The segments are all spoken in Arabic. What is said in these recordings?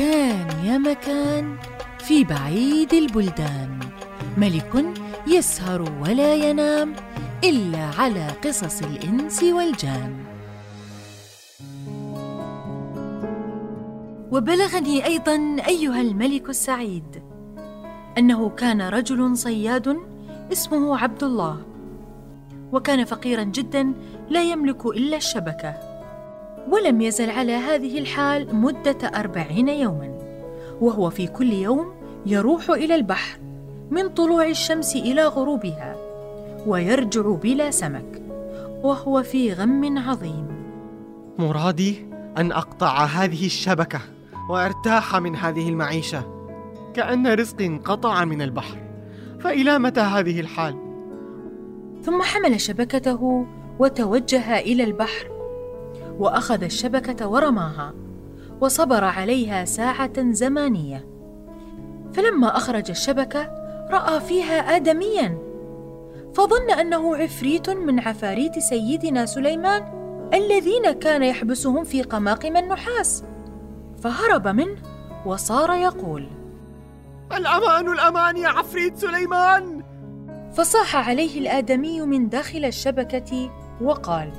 كان يا مكان في بعيد البلدان. ملك يسهر ولا ينام إلا على قصص الإنس والجان. وبلغني أيضا أيها الملك السعيد أنه كان رجل صياد اسمه عبد الله وكان فقيرا جدا لا يملك إلا الشبكة. ولم يزل على هذه الحال مدة أربعين يوما. وهو في كل يوم يروح إلى البحر من طلوع الشمس إلى غروبها ويرجع بلا سمك وهو في غم عظيم. مرادي أن أقطع هذه الشبكة وأرتاح من هذه المعيشة. كأن رزقي انقطع من البحر فإلى متى هذه الحال؟ ثم حمل شبكته وتوجه إلى البحر. وأخذ الشبكة ورماها وصبر عليها ساعة زمانية. فلما أخرج الشبكة رأى فيها آدميا. فظن أنه عفريت من عفاريت سيدنا سليمان الذين كان يحبسهم في قماقم النحاس. فهرب منه وصار يقول الأمان الأمان يا عفريت سليمان! فصاح عليه الآدمي من داخل الشبكة وقال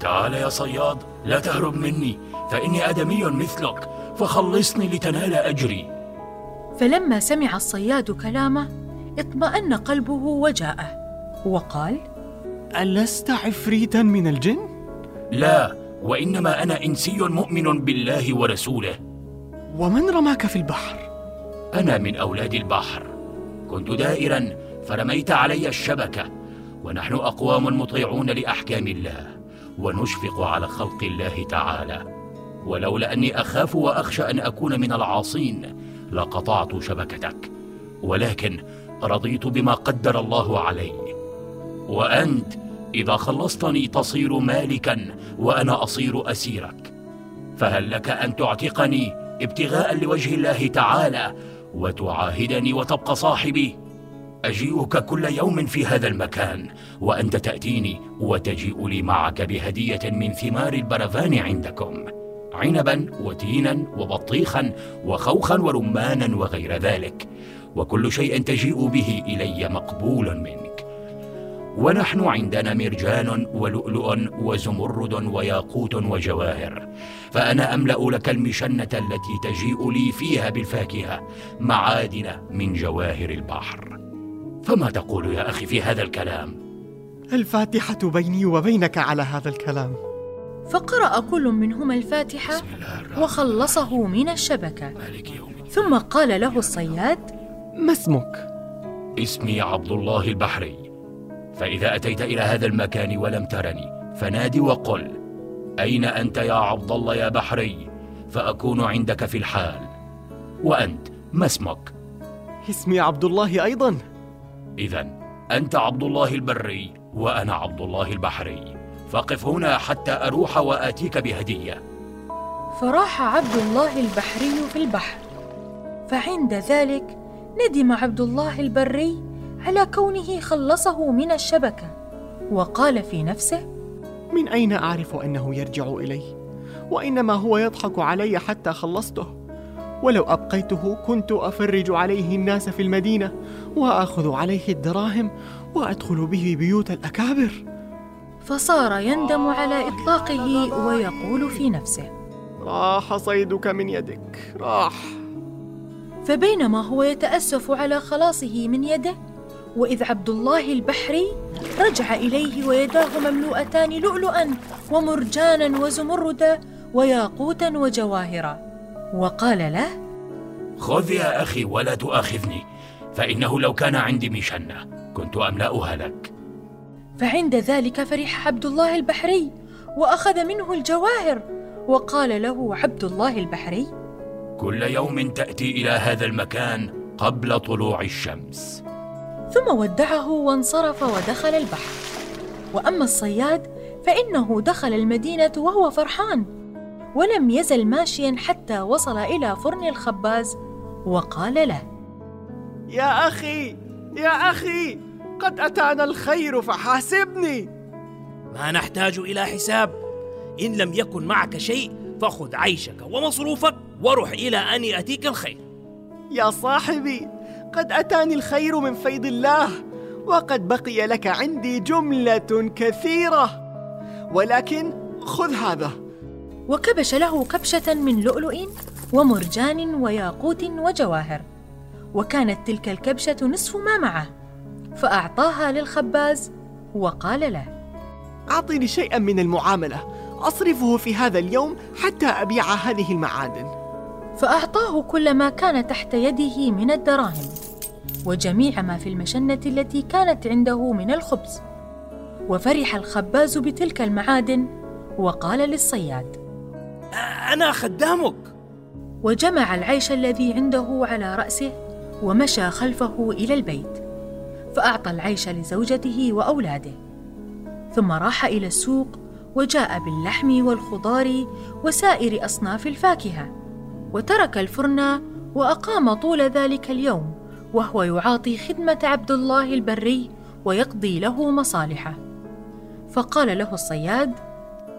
تعال يا صياد لا تهرب مني فإني آدمي مثلك فخلصني لتنال أجري فلما سمع الصياد كلامه اطمأن قلبه وجاءه وقال ألست عفريتا من الجن؟ لا وإنما أنا إنسي مؤمن بالله ورسوله ومن رماك في البحر؟ أنا من أولاد البحر كنت دائرا فرميت علي الشبكة ونحن أقوام مطيعون لأحكام الله ونشفق على خلق الله تعالى. ولولا أني أخاف وأخشى أن أكون من العاصين لقطعت شبكتك. ولكن رضيت بما قدر الله علي. وأنت إذا خلصتني تصير مالكا وأنا أصير أسيرك. فهل لك أن تعتقني ابتغاء لوجه الله تعالى وتعاهدني وتبقى صاحبي؟ أجيئك كل يوم في هذا المكان وأنت تأتيني وتجيء لي معك بهدية من ثمار البرفان عندكم عنبا وتينا وبطيخا وخوخا ورمانا وغير ذلك وكل شيء تجيء به إلي مقبول منك. ونحن عندنا مرجان ولؤلؤ وزمرد وياقوت وجواهر فأنا أملأ لك المشنة التي تجيء لي فيها بالفاكهة معادن من جواهر البحر. فما تقول يا أخي في هذا الكلام؟ الفاتحة بيني وبينك على هذا الكلام. فقرأ كل منهما الرحمن وخلصه من الشبكة. مالك يوم الدين. ثم قال له الصياد ما اسمك؟ اسمي عبد الله البحري. فإذا أتيت إلى هذا المكان ولم ترني فنادي وقل أين أنت يا عبد الله يا بحري؟ فأكون عندك في الحال. وأنت ما اسمك؟ اسمي عبد الله أيضا. إذا أنت عبد الله البري وأنا عبد الله البحري. فقف هنا حتى أروح وآتيك بهدية. فراح عبد الله البحري في البحر. فعند ذلك ندم عبد الله البري على كونه خلصه من الشبكة. وقال في نفسه من أين أعرف أنه يرجع إلي؟ وإنما هو يضحك علي حتى خلصته. ولو أبقيته كنت أفرج عليه الناس في المدينة وآخذ عليه الدراهم وأدخل به بيوت الأكابر. فصار يندم على إطلاقه ويقول في نفسه راح صيدك من يدك راح. فبينما هو يتأسف على خلاصه من يده وإذ عبد الله البحري رجع إليه ويداه مملوءتان لؤلؤا ومرجانا وزمردا وياقوتا وجواهرا. وقال له خذ يا أخي ولا تؤاخذني فإنه لو كان عندي مشنة كنت أملأها لك. فعند ذلك فرح عبد الله البحري وأخذ منه الجواهر وقال له عبد الله البحري كل يوم تأتي إلى هذا المكان قبل طلوع الشمس. ثم ودعه وانصرف ودخل البحر. وأما الصياد فإنه دخل المدينة وهو فرحان. ولم يزل ماشيا حتى وصل إلى فرن الخباز وقال له يا أخي يا أخي قد أتانا الخير فحاسبني. ما نحتاج إلى حساب. إن لم يكن معك شيء فخذ عيشك ومصروفك ورح إلى أن يأتيك الخير. يا صاحبي قد أتاني الخير من فيض الله وقد بقي لك عندي جملة كثيرة ولكن خذ هذا. وكبش له كبشة من لؤلؤ ومرجان وياقوت وجواهر وكانت تلك الكبشة نصف ما معه فأعطاها للخباز وقال له أعطني شيئا من المعاملة أصرفه في هذا اليوم حتى أبيع هذه المعادن. فأعطاه كل ما كان تحت يده من الدراهم وجميع ما في المشنة التي كانت عنده من الخبز. وفرح الخباز بتلك المعادن وقال للصياد أنا خدامك. وجمع العيش الذي عنده على رأسه ومشى خلفه إلى البيت فأعطى العيش لزوجته وأولاده ثم راح إلى السوق وجاء باللحم والخضار وسائر أصناف الفاكهة وترك الفرن وأقام طول ذلك اليوم وهو يعاطي خدمة عبد الله البري ويقضي له مصالحه. فقال له الصياد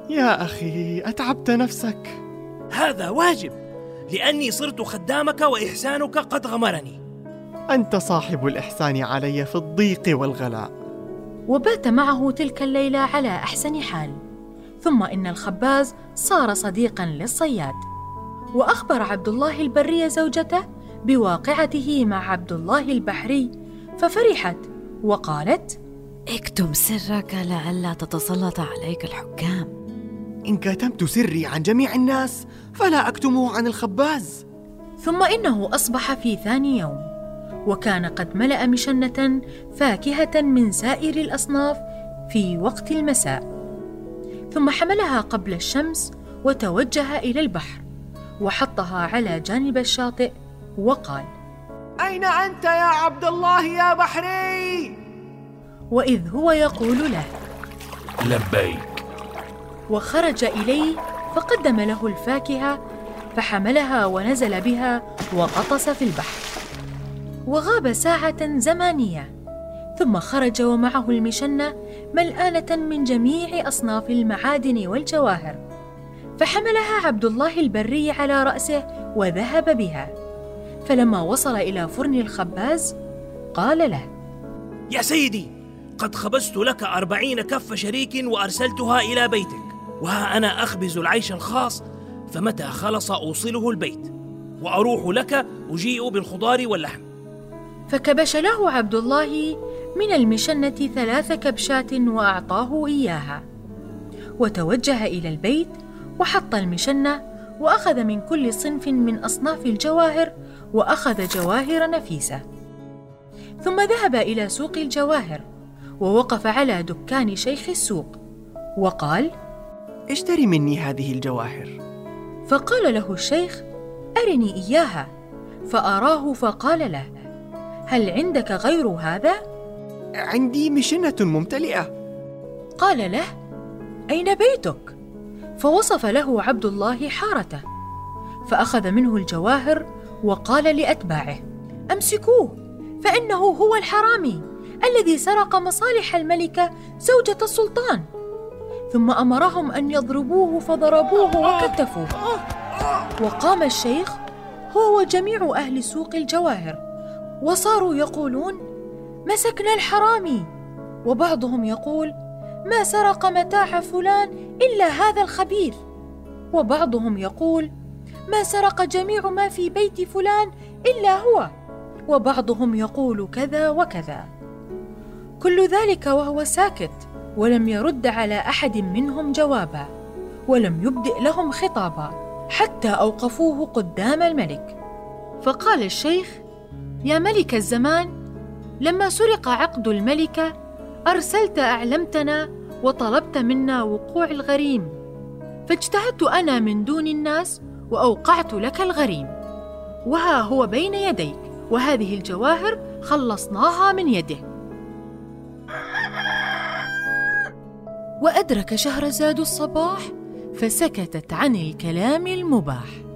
يا أخي أتعبت نفسك. هذا واجب لأني صرت خدامك وإحسانك قد غمرني. أنت صاحب الإحسان علي في الضيق والغلاء. وبات معه تلك الليلة على أحسن حال. ثم إن الخباز صار صديقا للصياد. وأخبر عبد الله البري زوجته بواقعته مع عبد الله البحري ففرحت وقالت اكتم سرك لئلا تتسلط عليك الحكام. إن كتمت سري عن جميع الناس فلا أكتمه عن الخباز. ثم إنه أصبح في ثاني يوم وكان قد ملأ مشنة فاكهة من سائر الأصناف في وقت المساء. ثم حملها قبل الشمس وتوجه إلى البحر وحطها على جانب الشاطئ وقال أين أنت يا عبد الله يا بحري؟ وإذ هو يقول له لبيك. وخرج إليه فقدم له الفاكهة فحملها ونزل بها وغطس في البحر. وغاب ساعة زمانية ثم خرج ومعه المشنة ملآنة من جميع أصناف المعادن والجواهر. فحملها عبد الله البري على رأسه وذهب بها. فلما وصل إلى فرن الخباز قال له يا سيدي قد خبزت لك أربعين كف شريك وأرسلتها إلى بيتك. وها أنا أخبز العيش الخاص فمتى خلص أوصله البيت وأروح لك أجيء بالخضار واللحم. فكبش له عبد الله من المشنة ثلاث كبشات وأعطاه إياها. وتوجه إلى البيت وحط المشنة وأخذ من كل صنف من أصناف الجواهر وأخذ جواهر نفيسة. ثم ذهب إلى سوق الجواهر ووقف على دكان شيخ السوق وقال اشتري مني هذه الجواهر. فقال له الشيخ أرني إياها. فأراه فقال له هل عندك غير هذا؟ عندي مشنة ممتلئة. قال له أين بيتك؟ فوصف له عبد الله حارته. فأخذ منه الجواهر وقال لأتباعه أمسكوه فإنه هو الحرامي الذي سرق مصالح الملكة زوجة السلطان. ثم أمرهم أن يضربوه فضربوه وكتفوه. وقام الشيخ هو وجميع أهل سوق الجواهر وصاروا يقولون مسكنا الحرامي. وبعضهم يقول ما سرق متاع فلان إلا هذا الخبيث. وبعضهم يقول ما سرق جميع ما في بيت فلان إلا هو. وبعضهم يقول كذا وكذا. كل ذلك وهو ساكت. ولم يرد على أحد منهم جوابا ولم يبدئ لهم خطابا حتى أوقفوه قدام الملك. فقال الشيخ يا ملك الزمان لما سرق عقد الملكة أرسلت أعلمتنا وطلبت منا وقوع الغريم. فاجتهدت أنا من دون الناس وأوقعت لك الغريم. وها هو بين يديك وهذه الجواهر خلصناها من يده. وأدرك شهرزاد الصباح فسكتت عن الكلام المباح.